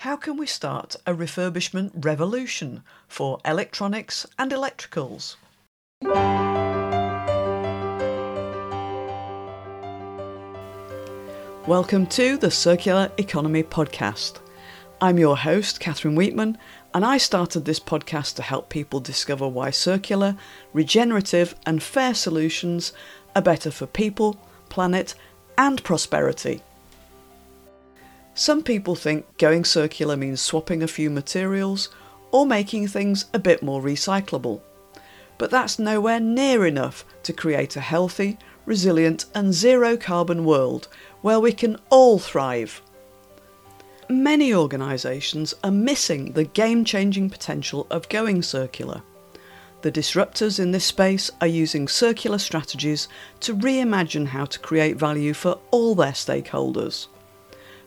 How can we start a refurbishment revolution for electronics and electricals? Welcome to the Circular Economy Podcast. I'm your host, Catherine Weetman, and I started this podcast to help people discover why circular, regenerative, and fair solutions are better for people, planet, and prosperity. Some people think going circular means swapping a few materials or making things a bit more recyclable. But that's nowhere near enough to create a healthy, resilient, and zero carbon world where we can all thrive. Many organisations are missing the game changing potential of going circular. The disruptors in this space are using circular strategies to reimagine how to create value for all their stakeholders.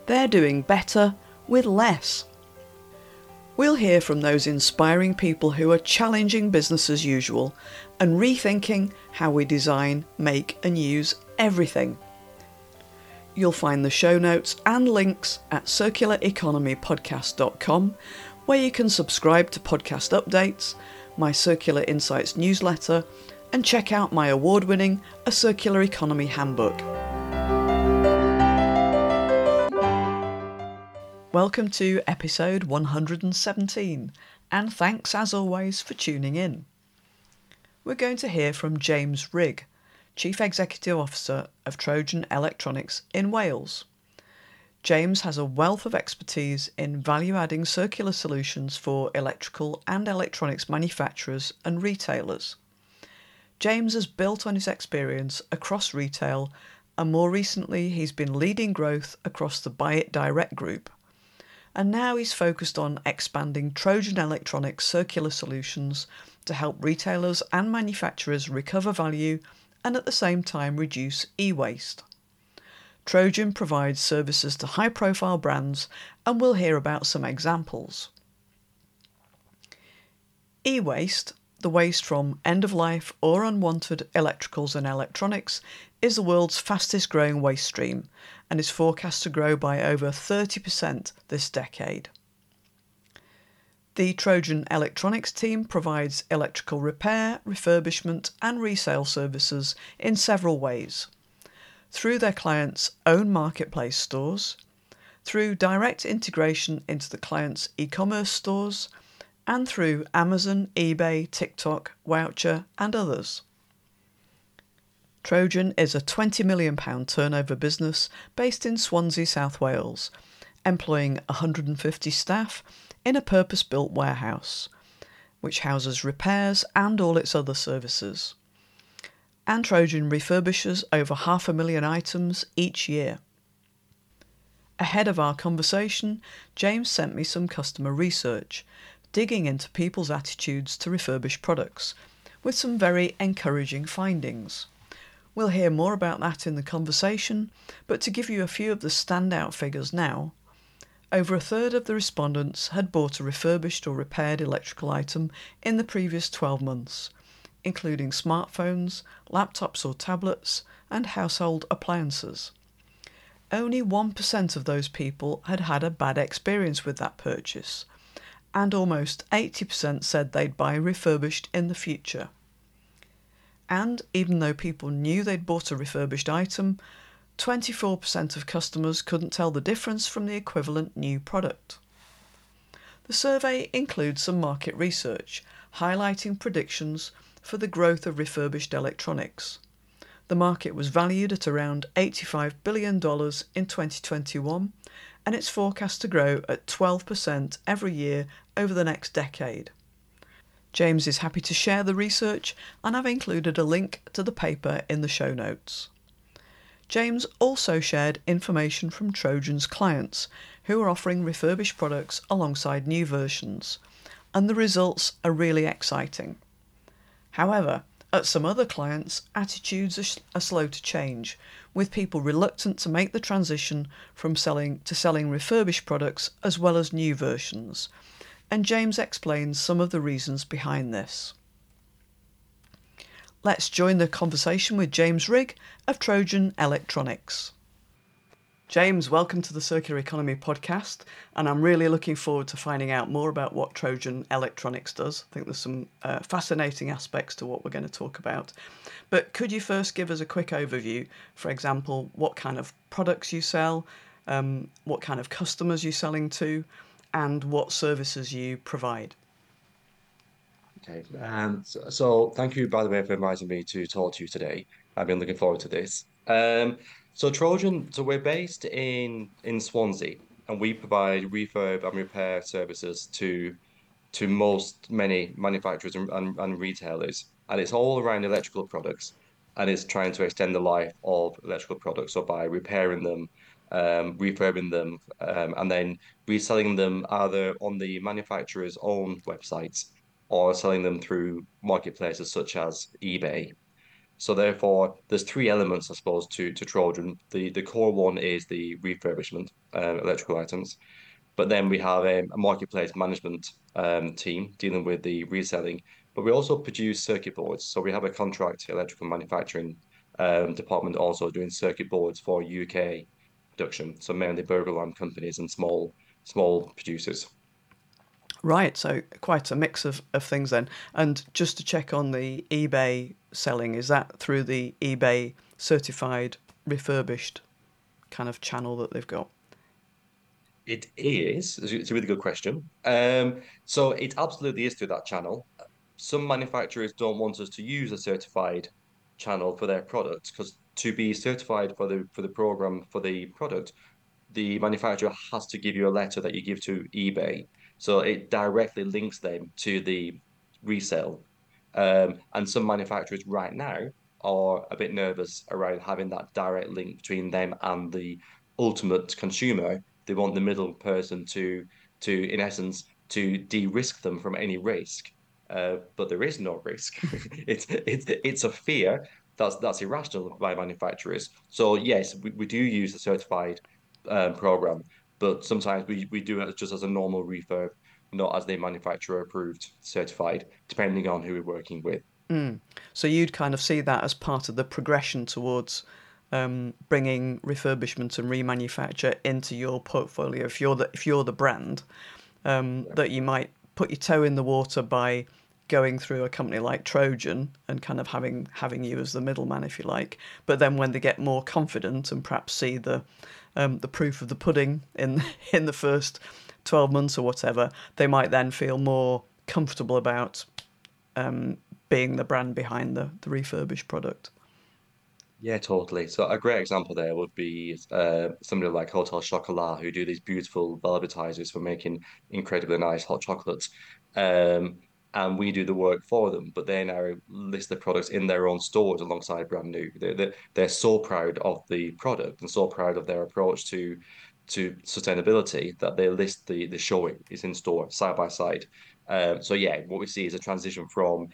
They're doing better with less. We'll hear from those inspiring people who are challenging business as usual and rethinking how we design, make, and use everything. You'll find the show notes and links at circulareconomypodcast.com, where you can subscribe to podcast updates, my Circular Insights newsletter, and check out my award winning A Circular Economy Handbook. Welcome to episode 117, and thanks as always for tuning in. We're going to hear from James Rigg, Chief Executive Officer of Trojan Electronics in Wales. James has a wealth of expertise in value adding circular solutions for electrical and electronics manufacturers and retailers. James has built on his experience across retail, and more recently, he's been leading growth across the Buy It Direct group. And now he's focused on expanding Trojan Electronics circular solutions to help retailers and manufacturers recover value and at the same time reduce e waste. Trojan provides services to high profile brands, and we'll hear about some examples. E waste, the waste from end of life or unwanted electricals and electronics, is the world's fastest growing waste stream and is forecast to grow by over 30% this decade. The Trojan Electronics team provides electrical repair, refurbishment, and resale services in several ways through their clients' own marketplace stores, through direct integration into the client's e commerce stores, and through Amazon, eBay, TikTok, Wowcher, and others. Trojan is a £20 million turnover business based in Swansea, South Wales, employing 150 staff in a purpose built warehouse, which houses repairs and all its other services. And Trojan refurbishes over half a million items each year. Ahead of our conversation, James sent me some customer research, digging into people's attitudes to refurbished products, with some very encouraging findings. We'll hear more about that in the conversation, but to give you a few of the standout figures now, over a third of the respondents had bought a refurbished or repaired electrical item in the previous 12 months, including smartphones, laptops or tablets, and household appliances. Only 1% of those people had had a bad experience with that purchase, and almost 80% said they'd buy refurbished in the future. And even though people knew they'd bought a refurbished item, 24% of customers couldn't tell the difference from the equivalent new product. The survey includes some market research highlighting predictions for the growth of refurbished electronics. The market was valued at around $85 billion in 2021 and it's forecast to grow at 12% every year over the next decade. James is happy to share the research, and I've included a link to the paper in the show notes. James also shared information from Trojan's clients, who are offering refurbished products alongside new versions, and the results are really exciting. However, at some other clients, attitudes are, are slow to change, with people reluctant to make the transition from selling to selling refurbished products as well as new versions. And James explains some of the reasons behind this. Let's join the conversation with James Rigg of Trojan Electronics. James, welcome to the Circular Economy podcast, and I'm really looking forward to finding out more about what Trojan Electronics does. I think there's some uh, fascinating aspects to what we're going to talk about. But could you first give us a quick overview, for example, what kind of products you sell, um, what kind of customers you're selling to, and what services you provide? Okay, um, so, so, thank you, by the way, for inviting me to talk to you today. I've been looking forward to this. Um, so Trojan, so we're based in in Swansea, and we provide refurb and repair services to to most many manufacturers and, and, and retailers, and it's all around electrical products, and it's trying to extend the life of electrical products, so by repairing them, um, refurbing them, um, and then reselling them either on the manufacturer's own websites or selling them through marketplaces such as eBay. So therefore, there's three elements, I suppose, to to Trojan. The the core one is the refurbishment uh, electrical items, but then we have um, a marketplace management um, team dealing with the reselling. But we also produce circuit boards. So we have a contract electrical manufacturing um, department also doing circuit boards for UK production. So mainly burger alarm companies and small small producers. Right, so quite a mix of, of things then. And just to check on the eBay selling, is that through the eBay certified refurbished kind of channel that they've got? It is. It's a really good question. Um, so it absolutely is through that channel. Some manufacturers don't want us to use a certified channel for their products because to be certified for the for the program for the product, the manufacturer has to give you a letter that you give to eBay. So it directly links them to the resale. Um, and some manufacturers right now are a bit nervous around having that direct link between them and the ultimate consumer. They want the middle person to, to in essence, to de-risk them from any risk. Uh, but there is no risk. it's it's it's a fear that's that's irrational by manufacturers. So yes, we, we do use the certified um, program, but sometimes we, we do it just as a normal refurb, not as the manufacturer approved certified, depending on who we're working with. Mm. So you'd kind of see that as part of the progression towards um, bringing refurbishment and remanufacture into your portfolio. If you're the if you're the brand, um, yeah. that you might put your toe in the water by going through a company like Trojan and kind of having having you as the middleman, if you like. But then when they get more confident and perhaps see the um, the proof of the pudding in in the first twelve months or whatever, they might then feel more comfortable about um, being the brand behind the the refurbished product. Yeah, totally. So a great example there would be uh, somebody like Hotel Chocolat, who do these beautiful velvetizers for making incredibly nice hot chocolates. Um, and we do the work for them. But they now list the products in their own stores alongside brand new. They're, they're, they're so proud of the product and so proud of their approach to to sustainability that they list the the showing is in store side by side. Um, so yeah, what we see is a transition from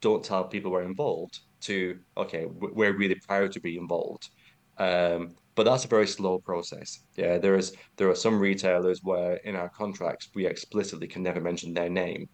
don't tell people we're involved to okay, we're really proud to be involved. Um, but that's a very slow process. Yeah, there is there are some retailers where in our contracts we explicitly can never mention their name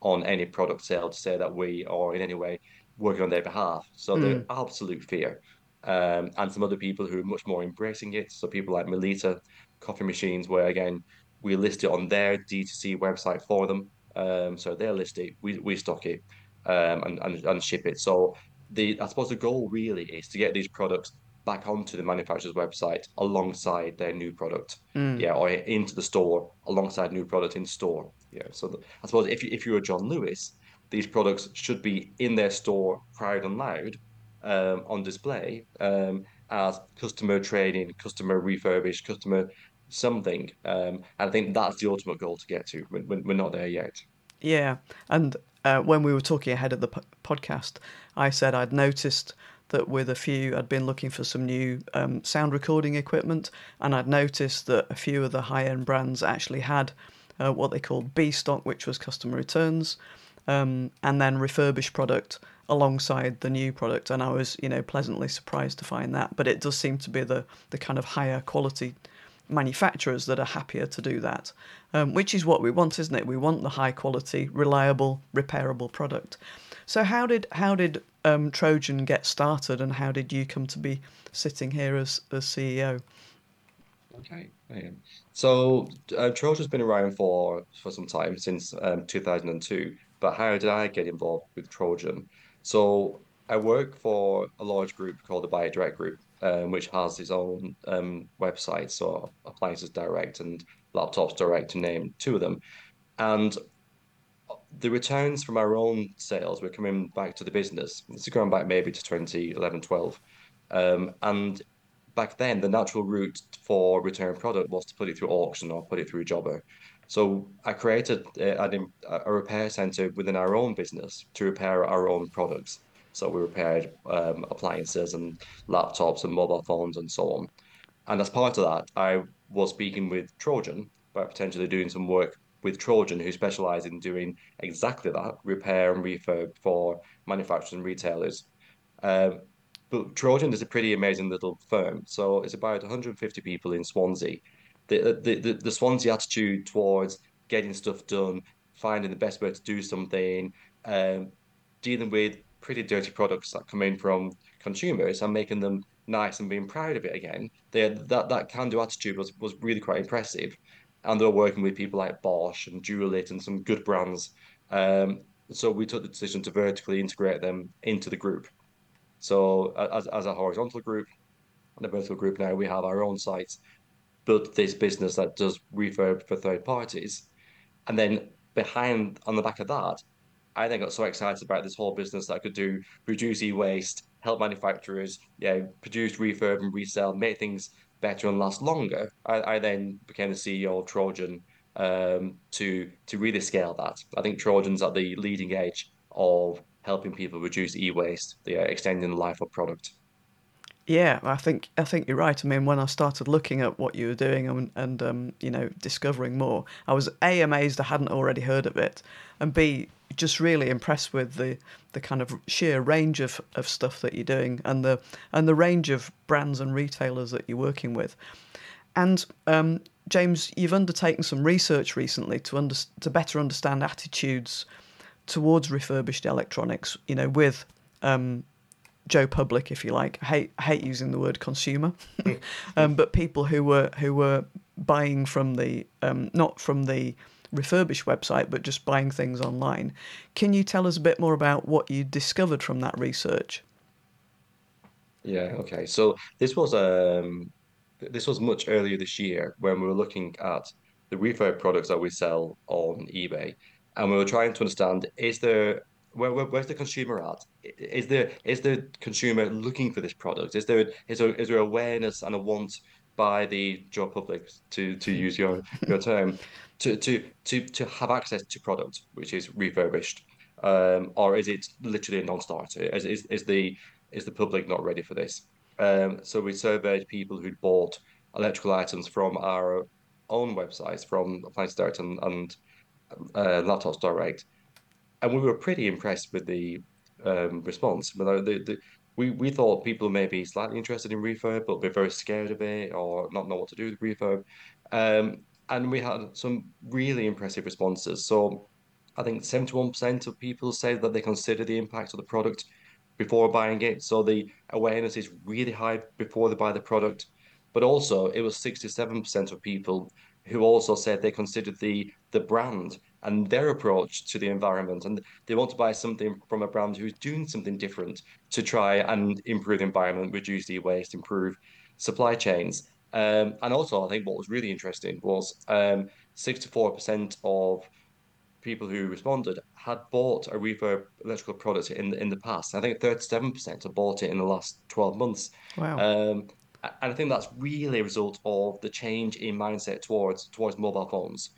on any product sale to say that we are in any way working on their behalf. So mm. the absolute fear. Um, and some other people who are much more embracing it. So people like Melitta coffee machines, where again we list it on their D2C website for them. Um, so they list it, we, we stock it um, and, and, and ship it. So the I suppose the goal really is to get these products back onto the manufacturer's website alongside their new product. Mm. Yeah, or into the store alongside new product in store. Yeah, so the, I suppose if you, if you're a John Lewis, these products should be in their store proud and loud um, on display um, as customer training, customer refurbished, customer something. Um, and I think that's the ultimate goal to get to. We're, we're not there yet. Yeah, and uh, when we were talking ahead of the p- podcast, I said I'd noticed that with a few, I'd been looking for some new um, sound recording equipment, and I'd noticed that a few of the high end brands actually had uh, what they called B stock, which was customer returns, um, and then refurbished product alongside the new product. And I was, you know, pleasantly surprised to find that. But it does seem to be the the kind of higher quality manufacturers that are happier to do that, um, which is what we want, isn't it? We want the high quality, reliable, repairable product. So how did how did um, Trojan get started, and how did you come to be sitting here as as CEO? Okay. So uh, Trojan's been around for for some time since um, 2002. But how did I get involved with Trojan? So I work for a large group called the Buy It Direct Group, um, which has its own um, website, so Appliances Direct and Laptops Direct, to name two of them. And the returns from our own sales were coming back to the business. This is going back maybe to 2011, 12. Um, and back then, the natural route for return product was to put it through auction or put it through Jobber. So I created a, a repair center within our own business to repair our own products. So we repaired um, appliances and laptops and mobile phones and so on. And as part of that, I was speaking with Trojan about potentially doing some work with Trojan, who specialize in doing exactly that, repair and refurb for manufacturers and retailers. Um, but Trojan is a pretty amazing little firm. So it's about 150 people in Swansea. The, the, the, the Swansea attitude towards getting stuff done, finding the best way to do something, um, dealing with pretty dirty products that come in from consumers and making them nice and being proud of it again. They, that that can-do attitude was was really quite impressive, and they were working with people like Bosch and Dualit and some good brands. Um, so we took the decision to vertically integrate them into the group. So as as a horizontal group and a vertical group now, we have our own sites, built this business that does refurb for third parties, and then behind on the back of that, I then got so excited about this whole business that I could do reduce e-waste, help manufacturers, yeah, produce, refurb and resell, make things better and last longer. I, I then became the CEO of Trojan um, to to really scale that. I think Trojan's at the leading edge of helping people reduce e-waste, the uh, extending the life of product. Yeah, I think I think you're right. I mean, when I started looking at what you were doing and, and um, you know discovering more, I was a amazed I hadn't already heard of it, and b just really impressed with the the kind of sheer range of, of stuff that you're doing and the and the range of brands and retailers that you're working with. And um, James, you've undertaken some research recently to under, to better understand attitudes towards refurbished electronics. You know, with um, Joe Public, if you like. I hate I hate using the word consumer, um, but people who were who were buying from the um, not from the refurbished website, but just buying things online. Can you tell us a bit more about what you discovered from that research? Yeah, okay. So this was um this was much earlier this year when we were looking at the refurb products that we sell on eBay, and we were trying to understand is there where, where, where's the consumer at? Is there is the consumer looking for this product? Is there is there is there awareness and a want by the Joe Public to to use your your term to to to to have access to product which is refurbished, um, or is it literally a non-starter? Is, is is the is the public not ready for this? Um, so we surveyed people who'd bought electrical items from our own websites, from Appliance Direct and, and uh, Laptops Direct, and we were pretty impressed with the um, response. But the, the, we we thought people may be slightly interested in refurb, but be very scared of it or not know what to do with refurb. Um, and we had some really impressive responses. So I think 71% of people said that they consider the impact of the product before buying it. So the awareness is really high before they buy the product. But also, it was 67% of people who also said they considered the the brand and their approach to the environment and they want to buy something from a brand who's doing something different to try and improve the environment, reduce the waste, improve supply chains. Um, and also, I think what was really interesting was um, 64% of people who responded had bought a refurb electrical product in in the past. I think 37% have bought it in the last 12 months. Wow. Um, and I think that's really a result of the change in mindset towards towards mobile phones.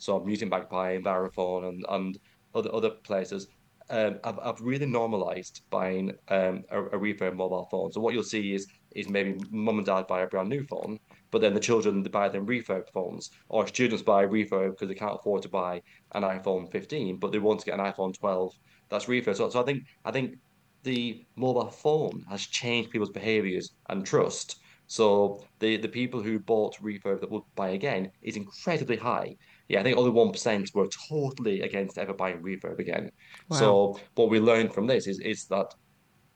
So I'm using Magpie and Verifone and, and other other places. Um, I've, I've really normalized buying um, a, a refurb mobile phone. So what you'll see is is maybe mum and dad buy a brand new phone, but then the children buy them refurb phones, or students buy refurb because they can't afford to buy an iPhone 15, but they want to get an iPhone 12 that's refurb. So, so I think I think the mobile phone has changed people's behaviors and trust. So the the people who bought refurb that would buy again is incredibly high. Yeah, I think only one percent were totally against ever buying refurb again. Wow. So what we learned from this is is that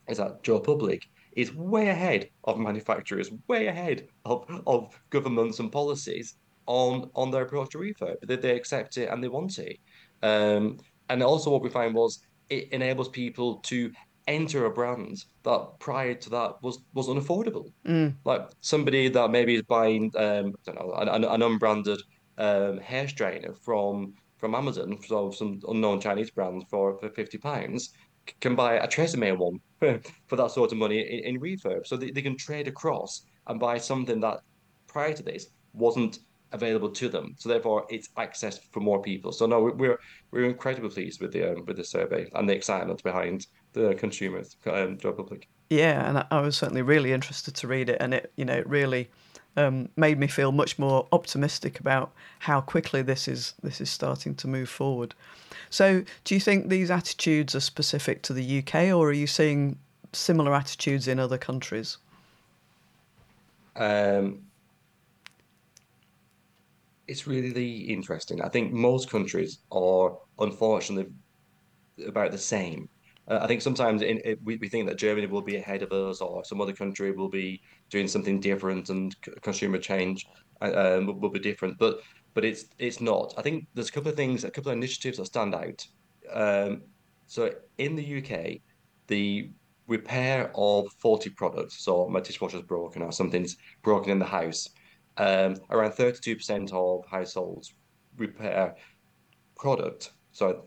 is that Joe Public is way ahead of manufacturers, way ahead of, of governments and policies on on their approach to refurb. They, they accept it and they want it. Um, and also what we find was it enables people to enter a brand that prior to that was was unaffordable. Mm. Like somebody that maybe is buying um, I don't know an, an unbranded um, hair straightener from from Amazon, so some unknown Chinese brand for for fifty pounds, can buy a Tresemme one for that sort of money in, in refurb. So they, they can trade across and buy something that prior to this wasn't available to them. So therefore, it's access for more people. So no, we're we're incredibly pleased with the um, with the survey and the excitement behind the consumers, um, the public. Yeah, and I was certainly really interested to read it, and it you know it really um, made me feel much more optimistic about how quickly this is this is starting to move forward. So, do you think these attitudes are specific to the UK, or are you seeing similar attitudes in other countries? Um, it's really interesting. I think most countries are unfortunately about the same. Uh, I think sometimes in, it, we, we think that Germany will be ahead of us or some other country will be doing something different and consumer change uh, um, will be different. But but it's it's not. I think there's a couple of things, a couple of initiatives that stand out. Um, so in the UK, the repair of faulty products, so my dishwasher's broken or something's broken in the house, um, around 32% of households repair product. So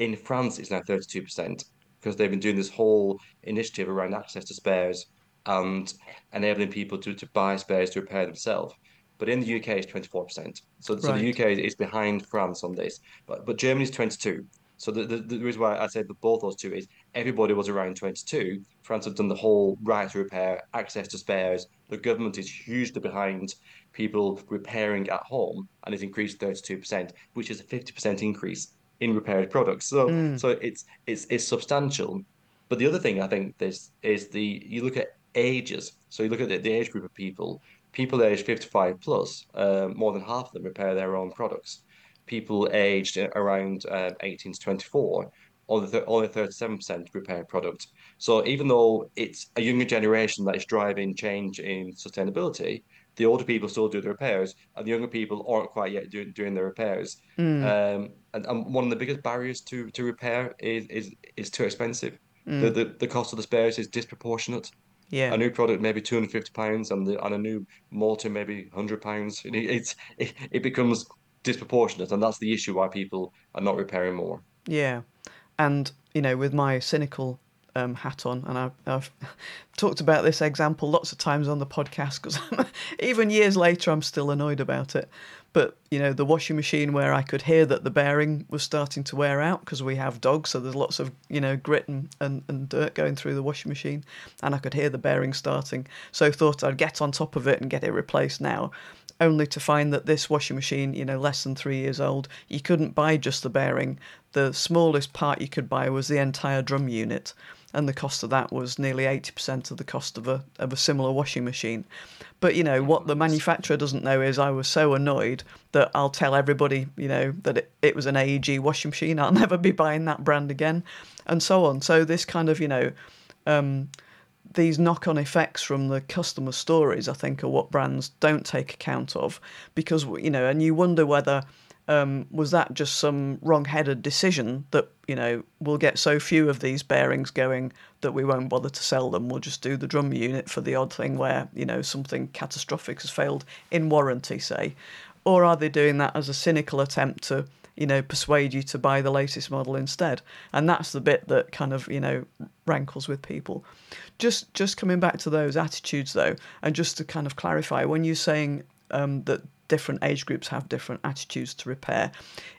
in France, it's now 32% because they've been doing this whole initiative around access to spares and enabling people to, to buy spares to repair themselves. But in the UK, it's 24%. So, right. so the UK is behind France on this. But, but Germany's 22. So the, the, the reason why I said the, both those two is everybody was around 22. France have done the whole right to repair, access to spares. The government is hugely behind people repairing at home and it's increased 32%, which is a 50% increase in repaired products. So mm. so it's it's it's substantial. But the other thing I think this is the you look at ages. So you look at the, the age group of people. People aged 55 plus, uh, more than half of them repair their own products. People aged around uh, 18 to 24, only, th- only 37% repair product. So even though it's a younger generation that is driving change in sustainability, the older people still do the repairs, and the younger people aren't quite yet doing doing the repairs. Mm. Um, and, and one of the biggest barriers to to repair is is is too expensive. Mm. The, the the cost of the spares is disproportionate. Yeah. A new product maybe two hundred fifty pounds, and the and a new mortar maybe hundred pounds. It, it's it, it becomes disproportionate, and that's the issue why people are not repairing more. Yeah, and you know, with my cynical um, hat on, and I've, I've, talked about this example lots of times on the podcast because even years later I'm still annoyed about it. But you know, the washing machine where I could hear that the bearing was starting to wear out because we have dogs, so there's lots of you know grit and, and, and dirt going through the washing machine, and I could hear the bearing starting. So I thought I'd get on top of it and get it replaced now only to find that this washing machine, you know, less than three years old, you couldn't buy just the bearing. The smallest part you could buy was the entire drum unit and the cost of that was nearly 80% of the cost of a of a similar washing machine. But you know what the manufacturer doesn't know is I was so annoyed that I'll tell everybody you know that it, it was an AEG washing machine. I'll never be buying that brand again, and so on. So this kind of you know. Um, these knock-on effects from the customer stories, I think, are what brands don't take account of, because you know, and you wonder whether um, was that just some wrong-headed decision that you know we'll get so few of these bearings going that we won't bother to sell them? We'll just do the drum unit for the odd thing where you know something catastrophic has failed in warranty, say, or are they doing that as a cynical attempt to you know persuade you to buy the latest model instead? And that's the bit that kind of you know rankles with people. Just just coming back to those attitudes though, and just to kind of clarify, when you're saying um, that different age groups have different attitudes to repair.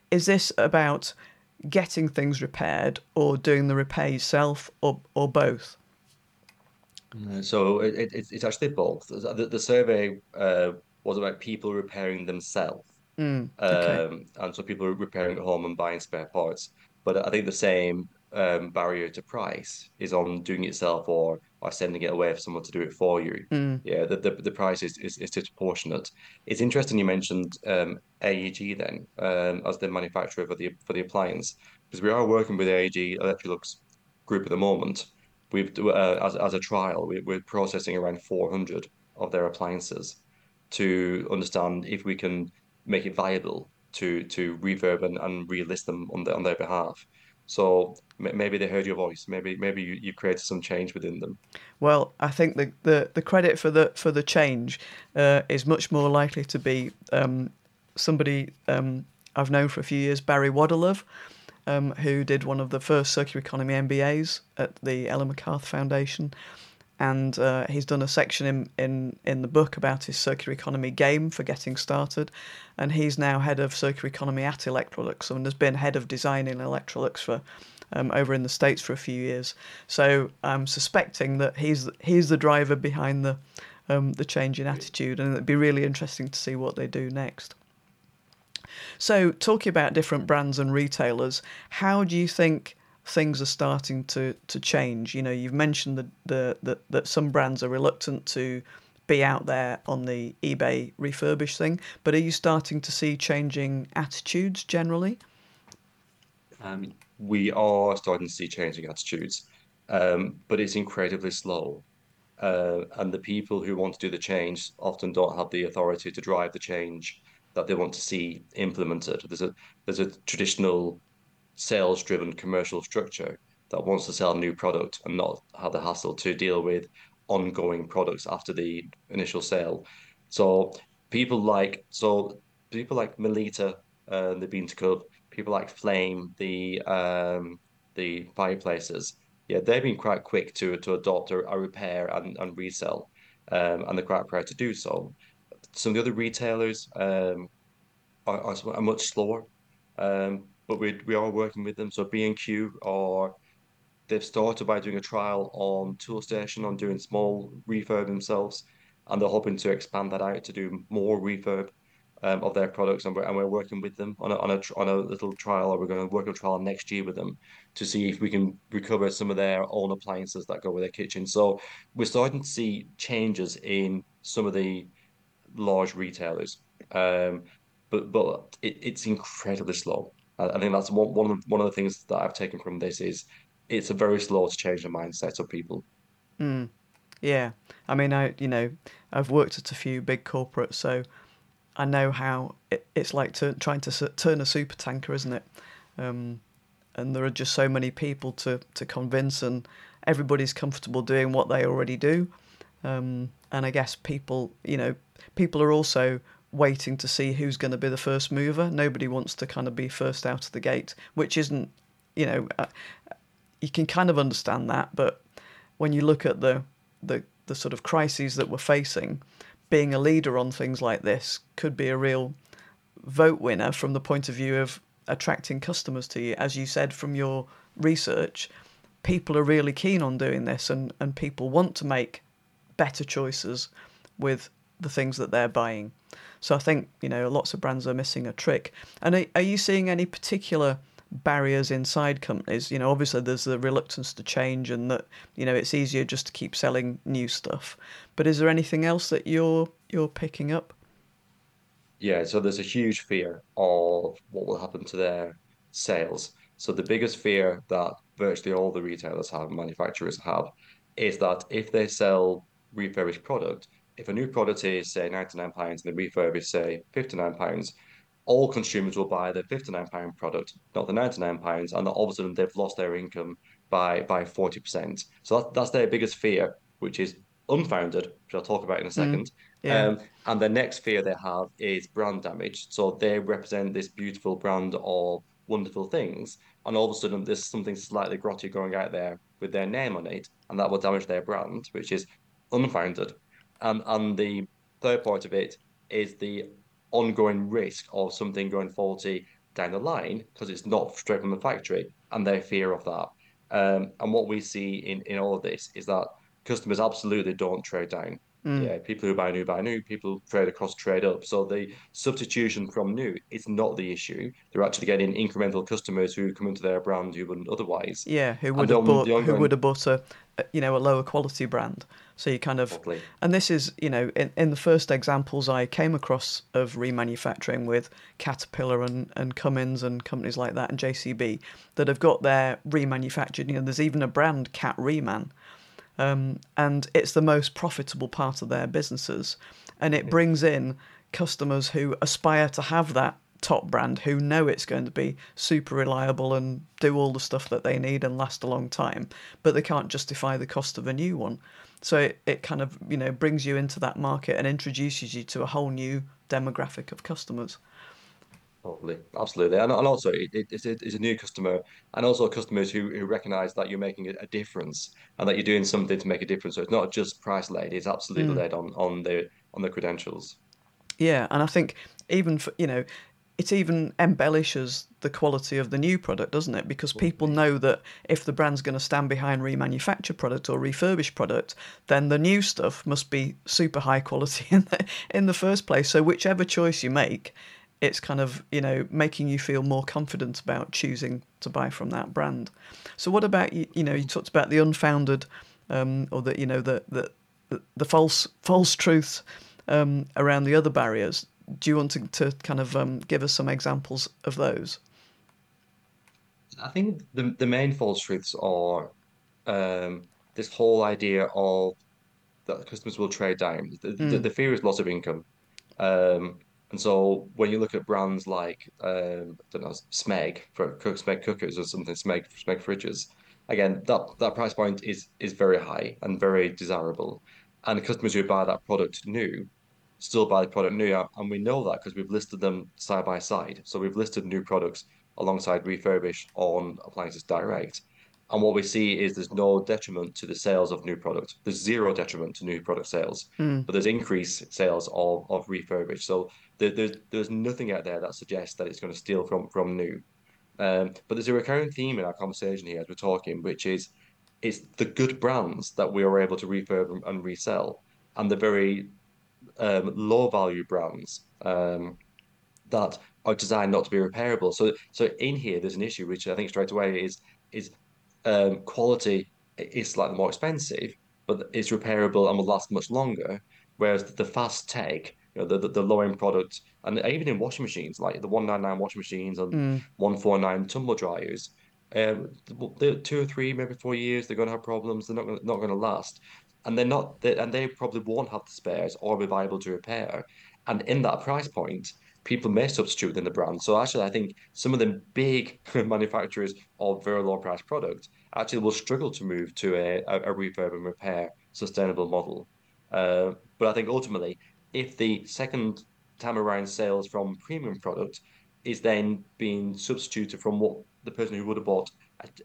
Is this about getting things repaired or doing the repair yourself or, or both? Uh, so it, it, it's actually both. The, the survey uh, was about people repairing themselves. Mm, okay. um, and so people repairing at home and buying spare parts. But I think the same um, barrier to price is on doing it yourself or by sending it away for someone to do it for you. Mm. Yeah, the, the, the price is, is, is disproportionate. It's interesting you mentioned um, AEG then um, as the manufacturer for the for the appliance because we are working with AEG Electrolux Group at the moment, we've uh, as as a trial, we, we're processing around 400 of their appliances to understand if we can make it viable to to refurb and, and relist them on their on their behalf. So maybe they heard your voice. Maybe maybe you, you created some change within them. Well, I think the, the, the credit for the for the change uh, is much more likely to be um, somebody um, I've known for a few years, Barry Waddilove, um, who did one of the first circular economy MBAs at the Ellen MacArthur Foundation. And uh, he's done a section in, in, in the book about his circular economy game for getting started. And he's now head of circular economy at Electrolux and has been head of design in Electrolux for um, over in the States for a few years. So I'm suspecting that he's, he's the driver behind the, um, the change in attitude. And it'd be really interesting to see what they do next. So, talking about different brands and retailers, how do you think things are starting to, to change? You know, you've mentioned the, the, the, that some brands are reluctant to be out there on the eBay refurbish thing, but are you starting to see changing attitudes generally? Um, we are starting to see changing attitudes, um, but it's incredibly slow. Uh, and the people who want to do the change often don't have the authority to drive the change that they want to see implemented. There's a there's a traditional sales driven commercial structure that wants to sell new product and not have the hassle to deal with ongoing products after the initial sale. So people like so people like Melitta, uh, the Bean to Cup, people like Flame, the um, the fireplaces. Yeah, they've been quite quick to to adopt a, a repair and, and resell, um, and they're quite proud to do so some of the other retailers um, are, are, are much slower, um, but we we are working with them. So B and Q are they've started by doing a trial on Toolstation on doing small refurb themselves, and they're hoping to expand that out to do more refurb um, of their products, and we're, and we're working with them on a, on a on a little trial, or we're going to work on a trial next year with them to see if we can recover some of their own appliances that go with their kitchen. So we're starting to see changes in some of the large retailers. Um, but but it, it's incredibly slow. I, think that's one one of the, one of the things that I've taken from this is it's a very slow to change the mindset of people. Mm. Yeah, I mean, I you know I've worked at a few big corporates, so I know how it, it's like to, trying to turn a super tanker, isn't it? Um, and there are just so many people to to convince, and everybody's comfortable doing what they already do. Um, and I guess people, you know, people are also waiting to see who's going to be the first mover. Nobody wants to kind of be first out of the gate, which isn't, you know, uh, you can kind of understand that, but when you look at the the the sort of crises that we're facing, being a leader on things like this could be a real vote winner from the point of view of attracting customers to you. As you said from your research, people are really keen on doing this and, and people want to make better choices with the things that they're buying. So I think you know lots of brands are missing a trick. And are, are you seeing any particular barriers inside companies? You know, obviously there's the reluctance to change, and that you know it's easier just to keep selling new stuff. But is there anything else that you're you're picking up? Yeah, so there's a huge fear of what will happen to their sales. So the biggest fear that virtually all the retailers have, manufacturers have, is that if they sell refurbished product, if a new product is say 99 pounds and the refurb is say 59 pounds, all consumers will buy the 59 pound product, not the 99 pounds, and all of a sudden they've lost their income by by 40%. So that, that's their biggest fear, which is unfounded, which I'll talk about in a mm, second. Mm, yeah. Um, and the next fear they have is brand damage. So they represent this beautiful brand of wonderful things, and all of a sudden there's something slightly grotty going out there with their name on it, and that will damage their brand, which is unfounded. And and the third part of it is the ongoing risk of something going faulty down the line because it's not straight from the factory and their fear of that. Um, and what we see in, in all of this is that customers absolutely don't trade down. Yeah, people who buy new buy new, people trade across, trade up. So the substitution from new is not the issue. They're actually getting incremental customers who come into their brand who wouldn't otherwise. Yeah, who would have bought the who would ongoing, have bought a you know a lower quality brand. So you kind of, and this is you know in, in the first examples I came across of remanufacturing with Caterpillar and and Cummins and companies like that and JCB that have got their remanufactured. You know, there's even a brand Cat Reman, um, and it's the most profitable part of their businesses, and it brings in customers who aspire to have that top brand who know it's going to be super reliable and do all the stuff that they need and last a long time but they can't justify the cost of a new one so it, it kind of you know brings you into that market and introduces you to a whole new demographic of customers Totally, absolutely, and, and also it, it, it's, a, it's a new customer, and also customers who, who recognize that you're making a, a difference and that you're doing something to make a difference. So it's not just price led; it's absolutely Mm. led on on the on the credentials. Yeah, and I think even for you know, it even embellishes the quality of the new product, doesn't it? Because people know that if the brand's going to stand behind remanufactured product or refurbished product, then the new stuff must be super high quality in the in the first place. So whichever choice you make, it's kind of you know making you feel more confident about choosing to buy from that brand. So what about you? You know, you talked about the unfounded, um, or the you know the the the, the false false truths um, around the other barriers. Do you want to, to kind of um, give us some examples of those? I think the the main false truths are um, this whole idea of that customers will trade down. The, the, Mm, the fear is loss of income. Um, and so when you look at brands like um, I don't know Smeg for cook Smeg cookers or something Smeg Smeg fridges, again that that price point is is very high and very desirable, and the customers who buy that product new still buy the product new, and we know that because we've listed them side by side. So we've listed new products alongside refurbished on Appliances Direct. And what we see is there's no detriment to the sales of new product. There's zero detriment to new product sales, mm, but there's increased sales of, of refurbished. So there, there's there's nothing out there that suggests that it's going to steal from from new. Um, but there's a recurring theme in our conversation here as we're talking, which is it's the good brands that we are able to refurb and, and resell, and the very um, low value brands um, that are designed not to be repairable. So so in here there's an issue which I think straight away is is um, quality is slightly more expensive, but it's repairable and will last much longer. Whereas the fast tech, you know, the, the, the low end product, and even in washing machines, like the 199 washing machines and mm, 149 tumble dryers, um, they're two or three, maybe four years, they're going to have problems. They're not gonna, not going to last, and they're not, they, and they probably won't have the spares or be viable to repair. And in that price point, people may substitute within the brand. So actually, I think some of the big manufacturers of very low price product actually will struggle to move to a, a, a refurb and repair sustainable model. Uh, but I think ultimately, if the second time around sales from premium product is then being substituted from what the person who would have bought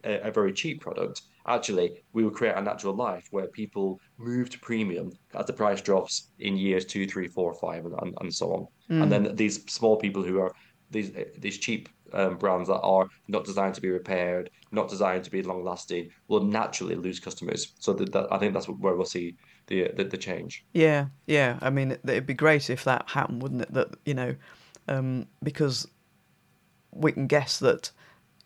a, a very cheap product, actually, we will create a natural life where people move to premium as the price drops in years two, three, four, five, and, and, and so on. And mm. then these small people who are these these cheap um, brands that are not designed to be repaired, not designed to be long lasting, will naturally lose customers. So that, that I think that's where we'll see the the, the change. Yeah, yeah. I mean, it, it'd be great if that happened, wouldn't it? That you know, um, because we can guess that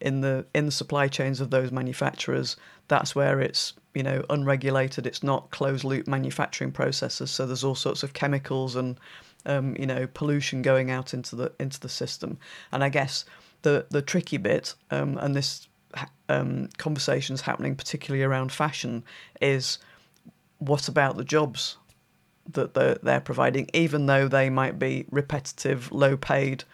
in the in the supply chains of those manufacturers, that's where it's you know unregulated. It's not closed loop manufacturing processes, so there's all sorts of chemicals and um, you know pollution going out into the into the system. And I guess the the tricky bit, um, and this um, conversations happening particularly around fashion, is what about the jobs that they're, they're providing, even though they might be repetitive, low paid,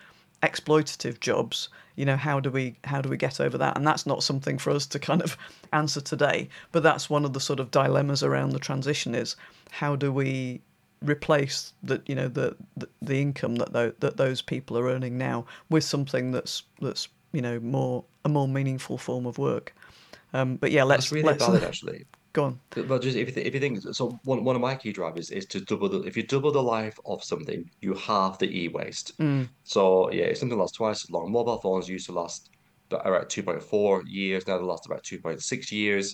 exploitative jobs. You know, how do we how do we get over that? And that's not something for us to kind of answer today. But that's one of the sort of dilemmas around the transition is how do we replace the you know the the, the income that that those people are earning now with something that's that's you know more a more meaningful form of work. Um, but yeah, let's really let's valid, actually. Go on. But just if you, th if you think so, one one of my key drivers is to double the if you double the life of something, you halve the e-waste. Mm, So yeah, if something lasts twice as long, mobile phones used to last about 2.4 years. Now they last about 2.6 years.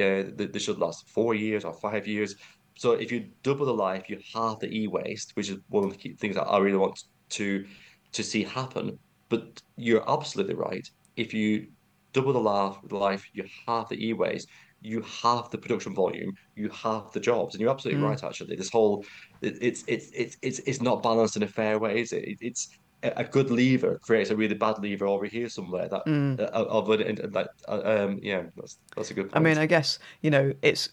Yeah, they, they should last four years or five years. so if you double the life, you halve the e-waste, which is one of the key things that I really want to to see happen. But you're absolutely right. If you double the life, life, you halve the e-waste, you have the production volume, you have the jobs, and you're absolutely Mm. right. Actually, this whole it, it's it's it's it's it's not balanced in a fair way. Is it? It's a good lever creates a really bad lever over here somewhere. That Mm. uh, of it, that uh, um yeah, that's that's a good point. I mean. I guess, you know, it's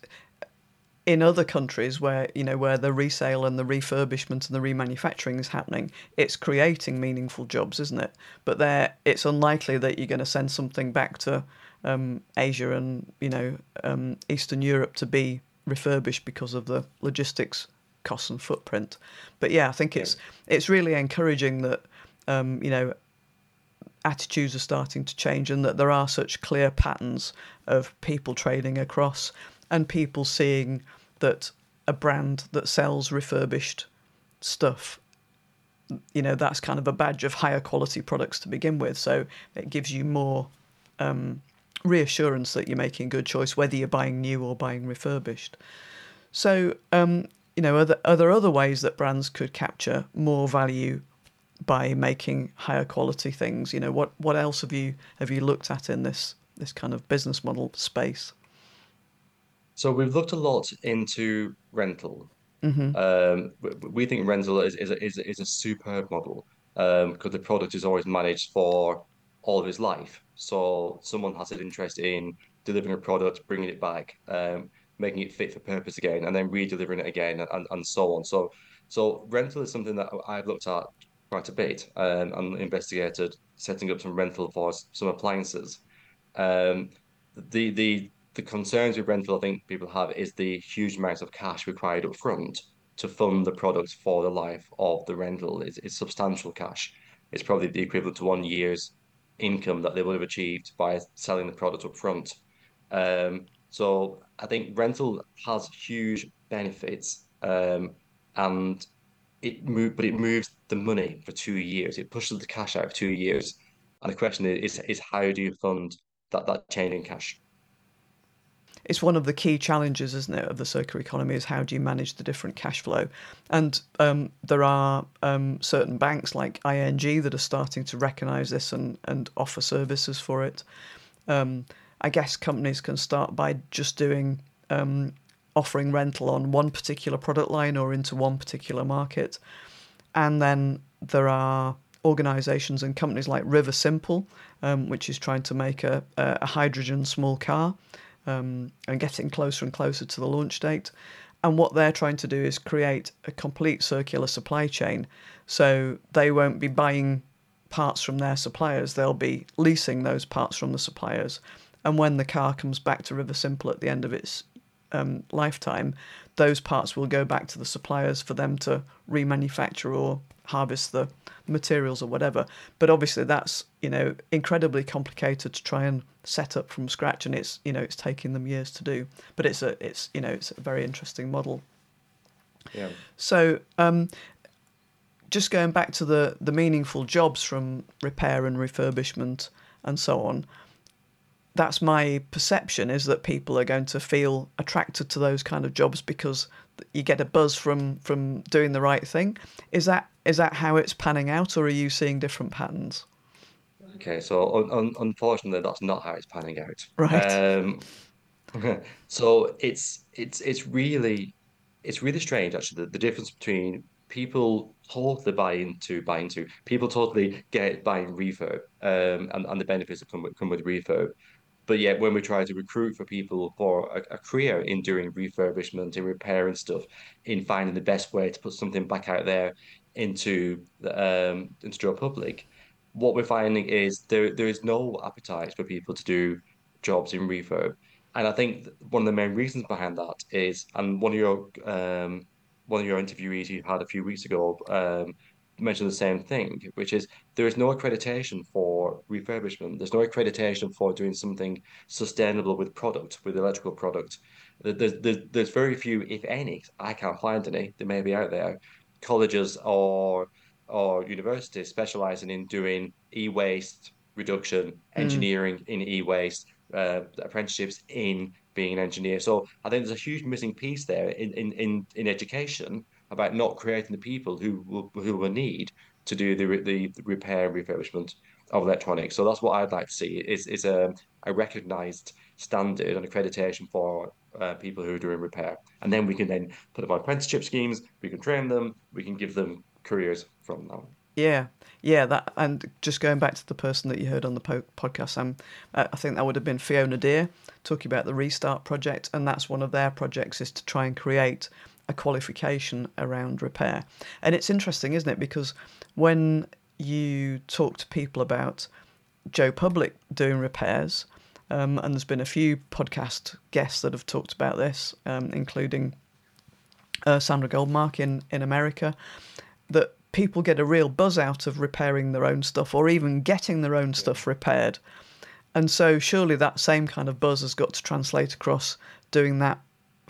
in other countries where, you know, where the resale and the refurbishment and the remanufacturing is happening, it's creating meaningful jobs, isn't it? But there, it's unlikely that you're going to send something back to um, Asia and, you know, um, Eastern Europe to be refurbished because of the logistics costs and footprint. But yeah, I think it's it's really encouraging that um, you know attitudes are starting to change and that there are such clear patterns of people trading across and people seeing that a brand that sells refurbished stuff you know that's kind of a badge of higher quality products to begin with so it gives you more um, reassurance that you're making a good choice whether you're buying new or buying refurbished so um, you know are there, are there other ways that brands could capture more value by making higher quality things. You know, what what else have you have you looked at in this this kind of business model space? So we've looked a lot into rental. hmm Um, we think rental is is a, is a, is a superb model um, because the product is always managed for all of his life. So someone has an interest in delivering a product, bringing it back, um, making it fit for purpose again, and then re-delivering it again, and, and so on. So so rental is something that I've looked at quite a bit um, and investigated setting up some rental for some appliances. Um, the the the concerns with rental I think people have is the huge amounts of cash required up front to fund the product for the life of the rental. It's, it's substantial cash. It's probably the equivalent to one year's income that they would have achieved by selling the product up front. Um, so I think rental has huge benefits, um, and it move, but it moves the money for two years. It pushes the cash out for two years. And the question is, is how do you fund that that change in cash? It's one of the key challenges, isn't it, of the circular economy? Is how do you manage the different cash flow? And um, there are um, certain banks like ING that are starting to recognise this and and offer services for it. Um, I guess companies can start by just doing um, offering rental on one particular product line or into one particular market, and then there are organisations and companies like Riversimple, um, which is trying to make a, a hydrogen small car um, and getting closer and closer to the launch date. And what they're trying to do is create a complete circular supply chain. So they won't be buying parts from their suppliers, they'll be leasing those parts from the suppliers. And when the car comes back to Riversimple at the end of its um, lifetime, those parts will go back to the suppliers for them to remanufacture or harvest the materials or whatever. But obviously, that's you know incredibly complicated to try and set up from scratch, and it's you know it's taking them years to do. But it's a it's you know it's a very interesting model. Yeah. So um, just going back to the the meaningful jobs from repair and refurbishment and so on that's my perception is that people are going to feel attracted to those kind of jobs because you get a buzz from from doing the right thing. Is that is that how it's panning out or are you seeing different patterns? Okay, so un un unfortunately, that's not how it's panning out. right. Um, so it's it's it's really it's really strange actually the, the difference between people totally buy into buy into people totally get buying refurb um and, and the benefits that come with come with refurb But yet, when we try to recruit for people for a, a career in doing refurbishment, in repair and stuff, in finding the best way to put something back out there into the um into the public, what we're finding is there there is no appetite for people to do jobs in refurb. And I think one of the main reasons behind that is, and one of your um one of your interviewees you had a few weeks ago um mentioned the same thing, which is there is no accreditation for refurbishment. There's no accreditation for doing something sustainable with product, with electrical product. There's, there's, there's very few, if any, I can't find any, they may be out there, colleges or or universities specializing in doing e-waste reduction, mm, engineering in e-waste, uh, apprenticeships in being an engineer. So I think there's a huge missing piece there in in in, in education about not creating the people who will who will need to do the the, repair and refurbishment of electronics. So that's what I'd like to see is is a a recognised standard and accreditation for uh, people who are doing repair, and then we can then put them on apprenticeship schemes. We can train them. We can give them careers from that. Yeah, yeah, that and just going back to the person that you heard on the po- podcast, uh, I think that would have been Fiona Dear talking about the Restart project, and that's one of their projects is to try and create a qualification around repair. And it's interesting, isn't it? Because when you talk to people about Joe Public doing repairs, um, and there's been a few podcast guests that have talked about this, um, including uh, Sandra Goldmark in, in America, that people get a real buzz out of repairing their own stuff or even getting their own stuff repaired. And so, surely that same kind of buzz has got to translate across doing that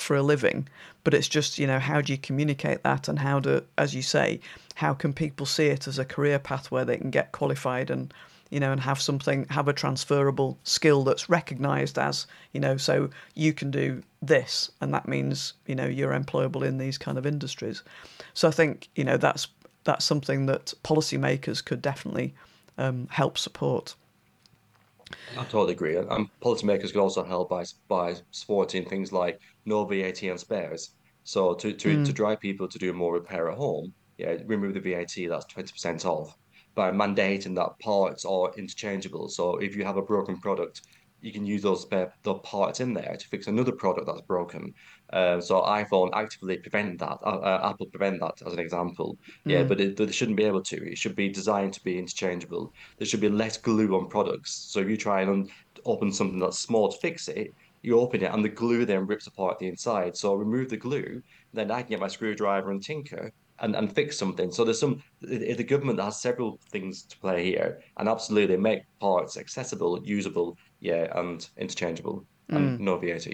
for a living. But it's just, you know, how do you communicate that and how do, as you say, how can people see it as a career path where they can get qualified and, you know, and have something, have a transferable skill that's recognized as, you know, so you can do this and that means, you know, you're employable in these kind of industries. So I think, you know, that's that's something that policymakers could definitely um, help support. I totally agree. And policymakers could also help by by supporting things like no VAT on spares. So to to, mm. to drive people to do more repair at home, yeah, remove the VAT, that's 20% off. By mandating that parts are interchangeable. So if you have a broken product, you can use those spare the parts in there to fix another product that's broken. Um, so iPhone actively prevent that. Uh, uh, Apple prevent that as an example. Mm. Yeah, but it, they shouldn't be able to. It should be designed to be interchangeable. There should be less glue on products. So if you try and open something that's small to fix it, you open it and the glue then rips apart the inside. So I remove the glue, then I can get my screwdriver and tinker and, and fix something. So there's some the government has several things to play here, and absolutely make parts accessible, usable, yeah, and interchangeable, and mm. no VAT.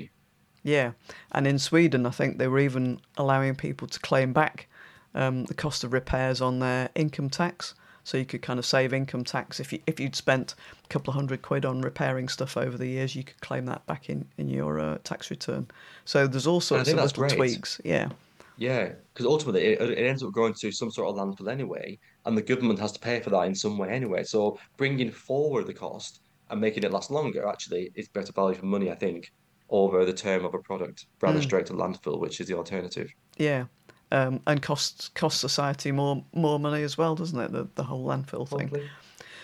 Yeah, and in Sweden, I think they were even allowing people to claim back um, the cost of repairs on their income tax. So you could kind of save income tax if you if you'd spent a couple of hundred quid on repairing stuff over the years, you could claim that back in in your uh, tax return. So there's all sorts of little great. tweaks. Yeah. Yeah, because ultimately it, it, ends up going to some sort of landfill anyway, and the government has to pay for that in some way anyway. So bringing forward the cost and making it last longer actually is better value for money, I think, over the term of a product rather mm. straight to landfill, which is the alternative. Yeah, um, and costs cost society more more money as well, doesn't it? The the whole landfill thing. Hopefully.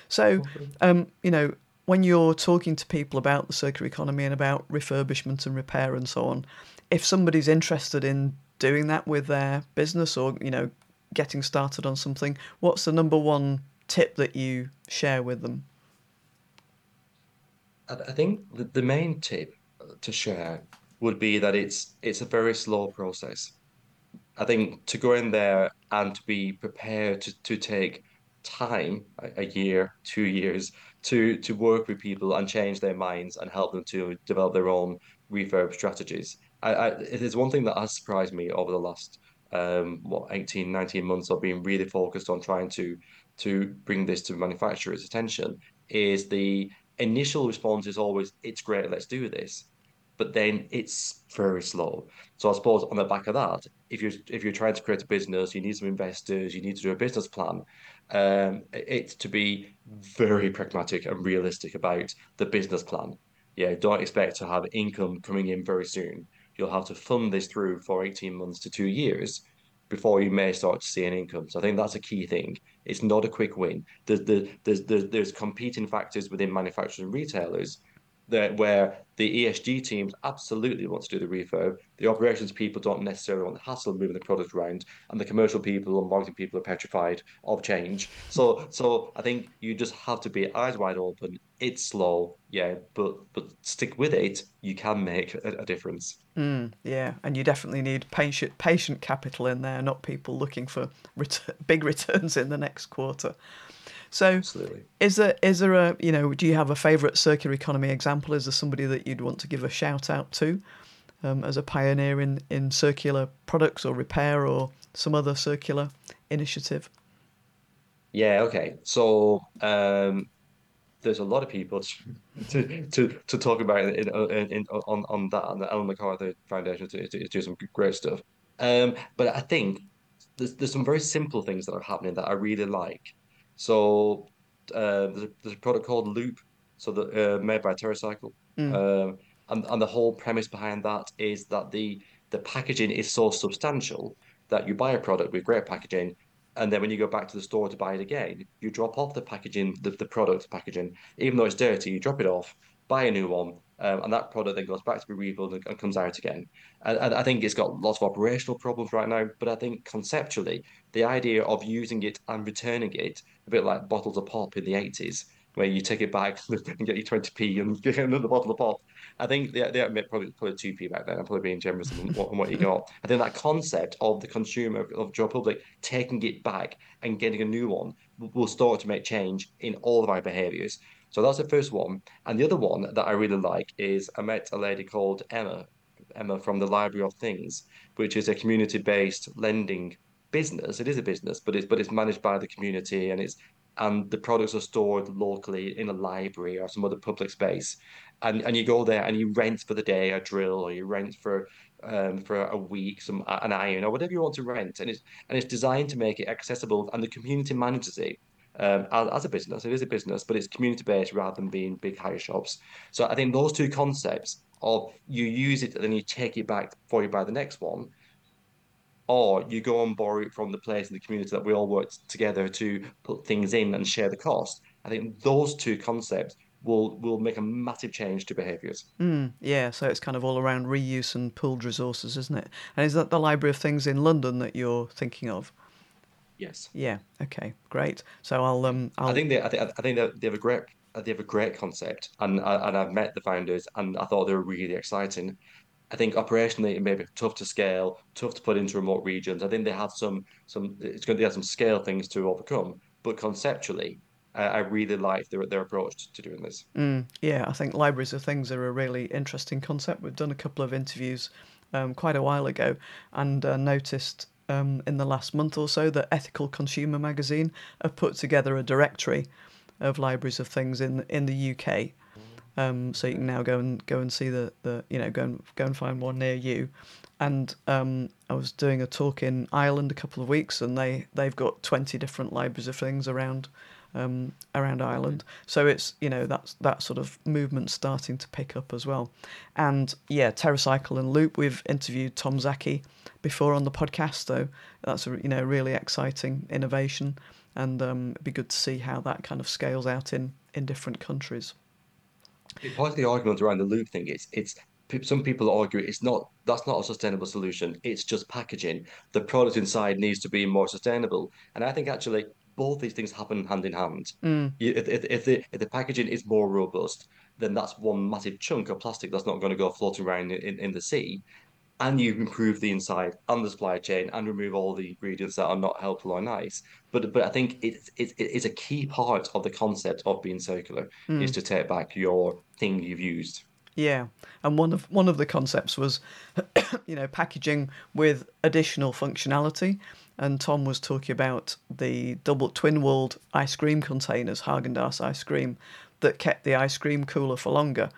So, um, you know, when you're talking to people about the circular economy and about refurbishment and repair and so on, if somebody's interested in doing that with their business or you know getting started on something, what's the number one tip that you share with them? I think the main tip to share would be that it's it's a very slow process. I think to go in there and to be prepared to, to take time, a, year, two years, to to work with people and change their minds and help them to develop their own refurb strategies. I, I, it is one thing that has surprised me over the last um, what 18, 19 months of being really focused on trying to to bring this to manufacturers' attention is the initial response is always it's great, let's do this, but then it's very slow. So I suppose on the back of that, if you're if you're trying to create a business, you need some investors, you need to do a business plan. Um, it's to be very pragmatic and realistic about the business plan. Yeah, don't expect to have income coming in very soon you'll have to fund this through for 18 months to two years before you may start to see an income. So I think that's a key thing. It's not a quick win. There's, there's, there's, there's competing factors within manufacturers and retailers that where the ESG teams absolutely want to do the refurb. The operations people don't necessarily want the hassle of moving the product around, and the commercial people and marketing people are petrified of change. So, so I think you just have to be eyes wide open. It's slow, yeah, but but stick with it. You can make a, a difference. Mm, yeah, and you definitely need patient patient capital in there, not people looking for ret- big returns in the next quarter. So, Absolutely. is there is there a you know do you have a favourite circular economy example? Is there somebody that you'd want to give a shout out to um, as a pioneer in in circular products or repair or some other circular initiative? Yeah. Okay. So um, there's a lot of people to to, to talk about in, in, in, on on that, and the Ellen MacArthur Foundation is, is doing some great stuff. Um, but I think there's there's some very simple things that are happening that I really like. So uh, there's, a, there's a product called Loop, so the uh, made by TerraCycle, Mm. um, and and the whole premise behind that is that the the packaging is so substantial that you buy a product with great packaging, and then when you go back to the store to buy it again, you drop off the packaging, the, the product packaging, even though it's dirty, you drop it off, buy a new one, um, and that product then goes back to be refilled and, and comes out again. And, and I think it's got lots of operational problems right now, but I think conceptually, the idea of using it and returning it, a bit like bottles of pop in the 80s, where you take it back and get your 20p and get another bottle of pop. I think they, they admit probably probably 2p back then. I'm probably being generous on what, what you got. I think that concept of the consumer of Joe Public taking it back and getting a new one will start to make change in all of our behaviors. So that's the first one. And the other one that I really like is I met a lady called Emma, Emma from the Library of Things, which is a community-based lending business. It is a business, but it's but it's managed by the community and it's and the products are stored locally in a library or some other public space. And and you go there and you rent for the day a drill or you rent for um, for a week some an iron or whatever you want to rent. And it's and it's designed to make it accessible and the community manages it. Um, as, as a business, it is a business, but it's community based rather than being big hire shops. So I think those two concepts of you use it and then you take it back before you buy the next one or you go and borrow it from the place in the community that we all work together to put things in and share the cost. I think those two concepts will will make a massive change to behaviours. Mm, yeah, so it's kind of all around reuse and pooled resources, isn't it? And is that the Library of Things in London that you're thinking of? Yes. Yeah. Okay. Great. So I'll um I'll I think they I think I think they have a great they have a great concept and and I've met the founders and I thought they were really exciting. I think operationally it may be tough to scale, tough to put into remote regions. I think they have some some it's going to have some scale things to overcome, but conceptually, I, I really like their their approach to doing this. Mm, yeah, I think libraries of things are a really interesting concept. We've done a couple of interviews um, quite a while ago and uh, noticed um, in the last month or so that Ethical Consumer magazine have put together a directory of libraries of things in in the UK. Um, so you can now go and go and see the, the you know go and go and find one near you. And um, I was doing a talk in Ireland a couple of weeks, and they they've got twenty different libraries of things around um, around Ireland. So it's you know that's that sort of movement starting to pick up as well. And yeah, TerraCycle and Loop. We've interviewed Tom Szaky before on the podcast, so that's a you know really exciting innovation, and um, it'd be good to see how that kind of scales out in in different countries. Part of the argument around the loop thing is it's some people argue it's not that's not a sustainable solution. It's just packaging. The product inside needs to be more sustainable. And I think actually both these things happen hand in hand. Mm. If, if, if the if the packaging is more robust, then that's one massive chunk of plastic that's not going to go floating around in, in the sea and you improve the inside and the supply chain and remove all the ingredients that are not helpful or nice. But but I think it's it's it's a key part of the concept of being circular is Mm. to take back your thing you've used. Yeah, and one of one of the concepts was, you know, packaging with additional functionality. And Tom was talking about the double twin-walled ice cream containers, Haagen-Dazs ice cream, that kept the ice cream cooler for longer.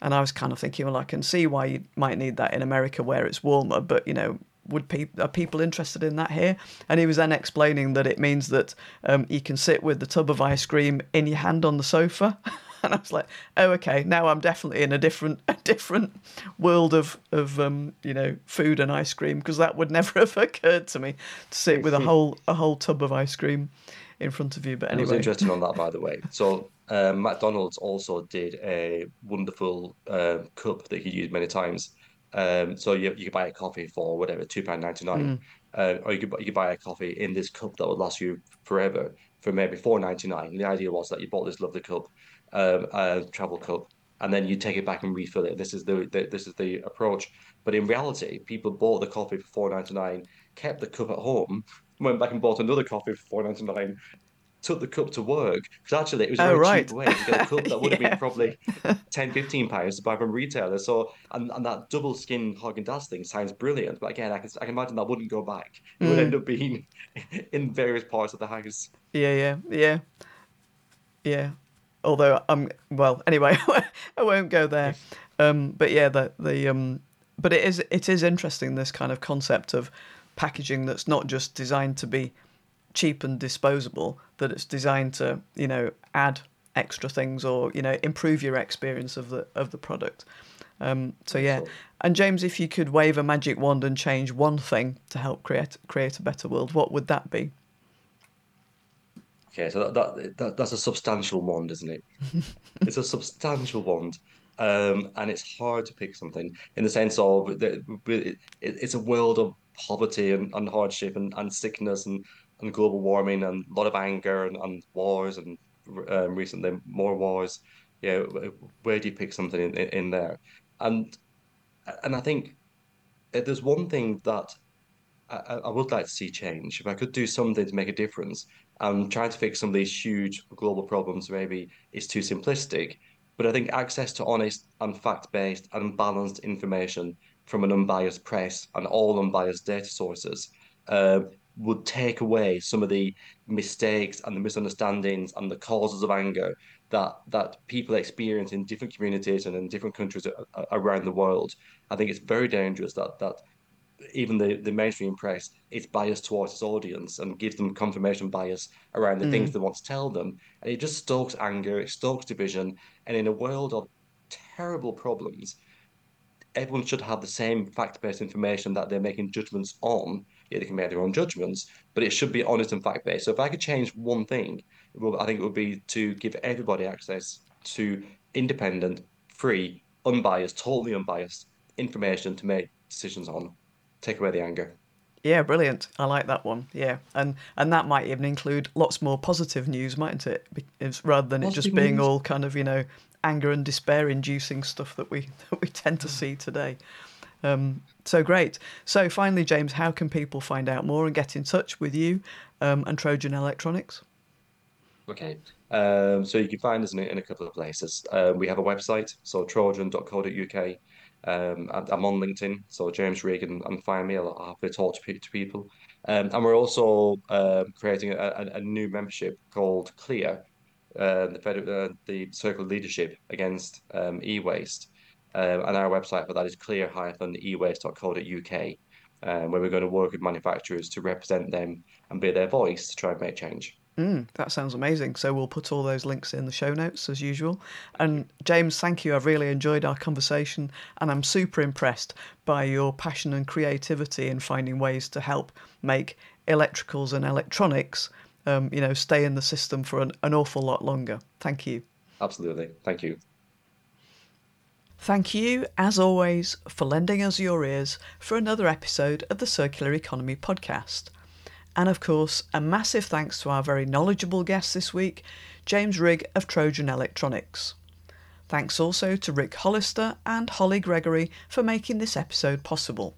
And I was kind of thinking, well, I can see why you might need that in America where it's warmer, but you know, would people are people interested in that here? And he was then explaining that it means that um, you can sit with the tub of ice cream in your hand on the sofa. and I was like, oh, okay, now I'm definitely in a different a different world of of um, you know food and ice cream because that would never have occurred to me to sit with a whole a whole tub of ice cream in front of you. But It was anyway, interesting on that, by the way. So um, McDonald's also did a wonderful uh, cup that you use many times. Um, so you you could buy a coffee for whatever two pound ninety nine, mm, uh, or you could you could buy a coffee in this cup that would last you forever for maybe four ninety nine. The idea was that you bought this lovely cup, um, a travel cup, and then you take it back and refill it. This is the, the this is the approach. But in reality, people bought the coffee for four ninety nine, kept the cup at home, went back and bought another coffee for four ninety nine, took the cup to work. Because actually, it was a oh very cheap way to get a cup that would have been probably 10, 15 pounds to buy from retailers. So, and, and that double skin Haagen-Dazs thing sounds brilliant. But again, I can, I can imagine that wouldn't go back. It would end mm, up being in various parts of the house. yeah, yeah, yeah, yeah. although I'm well, anyway, I won't go there. Um, but yeah, the the um, but it is it is interesting this kind of concept of packaging that's not just designed to be cheap and disposable, that it's designed to you know add extra things or you know improve your experience of the of the product. Um, so yeah, and James, if you could wave a magic wand and change one thing to help create create a better world, what would that be? Okay, so that, that, that that's a substantial wand, isn't it? it's a substantial wand, um, and it's hard to pick something in the sense of that it, it's a world of poverty and, and hardship and, and sickness and, and global warming and a lot of anger and, and wars and um, recently more wars. Yeah, where do you pick something in, in, there? And and I think there's one thing that I, I would like to see change. If I could do something to make a difference, and trying to fix some of these huge global problems maybe is too simplistic. But I think access to honest and fact-based and balanced information from an unbiased press and all unbiased data sources uh, would take away some of the mistakes and the misunderstandings and the causes of anger that that people experience in different communities and in different countries around the world. I think it's very dangerous that that even the, the mainstream press is biased towards its audience and gives them confirmation bias around the mm. things they want to tell them. And it just stokes anger, it stokes division. And in a world of terrible problems, everyone should have the same fact based information that they're making judgments on. Yeah, they can make their own judgments, but it should be honest and fact based. So if I could change one thing, I think it would be to give everybody access to independent, free, unbiased, totally unbiased information to make decisions on take away the anger. Yeah, brilliant. I like that one. Yeah, and and that might even include lots more positive news, mightn't it? It's, rather than positive it just being news. all kind of you know anger and despair inducing stuff that we that we tend to see today. Um, so great. So finally, James, how can people find out more and get in touch with you um, and Trojan Electronics? Okay, um, so you can find us in, in a couple of places. Uh, we have a website, so trojan.co.uk. Um, I'm on LinkedIn, so James Rigg, and find me. I'll happy to talk to, to people. Um, and we're also uh, creating a, a, new membership called Clear, uh, the, uh, the Circular Leadership Against um, E-Waste. Um, and our website for that is clear-ewaste.co.uk, um, where we're going to work with manufacturers to represent them and be their voice to try and make change. Mm, that sounds amazing. So we'll put all those links in the show notes as usual. And James, thank you. I've really enjoyed our conversation and I'm super impressed by your passion and creativity in finding ways to help make electricals and electronics, um, you know, stay in the system for an, an awful lot longer. Thank you. Absolutely. Thank you. Thank you, as always, for lending us your ears for another episode of the Circular Economy podcast. And of course, a massive thanks to our very knowledgeable guest this week, James Rigg of Trojan Electronics. Thanks also to Rick Hollister and Holly Gregory for making this episode possible.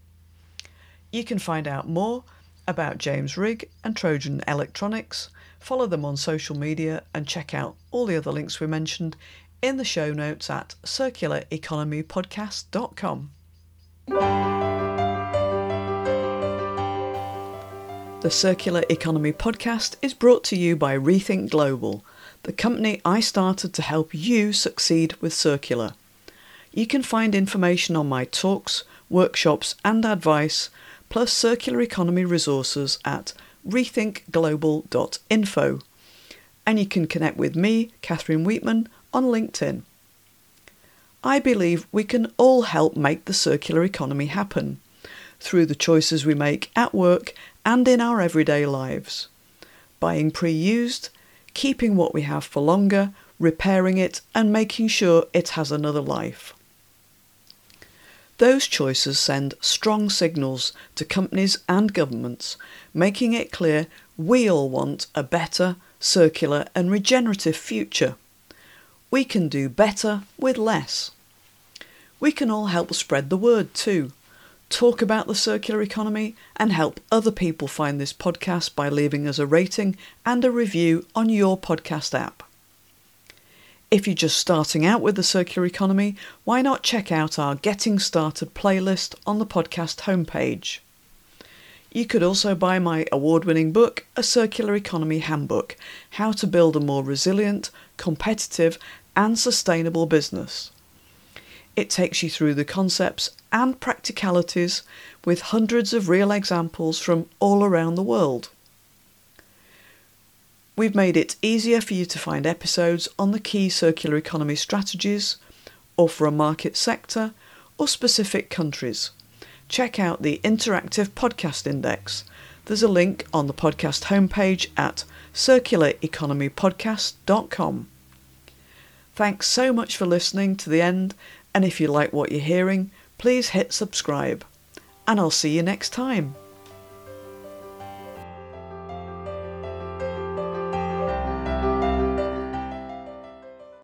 You can find out more about James Rigg and Trojan Electronics, follow them on social media, and check out all the other links we mentioned in the show notes at circulareconomypodcast.com. The Circular Economy podcast is brought to you by Rethink Global, the company I started to help you succeed with circular. You can find information on my talks, workshops, and advice, plus circular economy resources at rethinkglobal.info. And you can connect with me, Catherine Weetman, on LinkedIn. I believe we can all help make the circular economy happen through the choices we make at work and in our everyday lives. Buying pre used, keeping what we have for longer, repairing it, and making sure it has another life. Those choices send strong signals to companies and governments, making it clear we all want a better, circular, and regenerative future. We can do better with less. We can all help spread the word too talk about the circular economy, and help other people find this podcast by leaving us a rating and a review on your podcast app. If you're just starting out with the circular economy, why not check out our Getting Started playlist on the podcast homepage? You could also buy my award winning book, A Circular Economy Handbook How to Build a More Resilient, Competitive, and Sustainable Business. It takes you through the concepts and practicalities with hundreds of real examples from all around the world. We've made it easier for you to find episodes on the key circular economy strategies, or for a market sector, or specific countries check out the Interactive Podcast Index. There's a link on the podcast homepage at circulareconomypodcast.com. Thanks so much for listening to the end, and if you like what you're hearing, please hit subscribe. And I'll see you next time.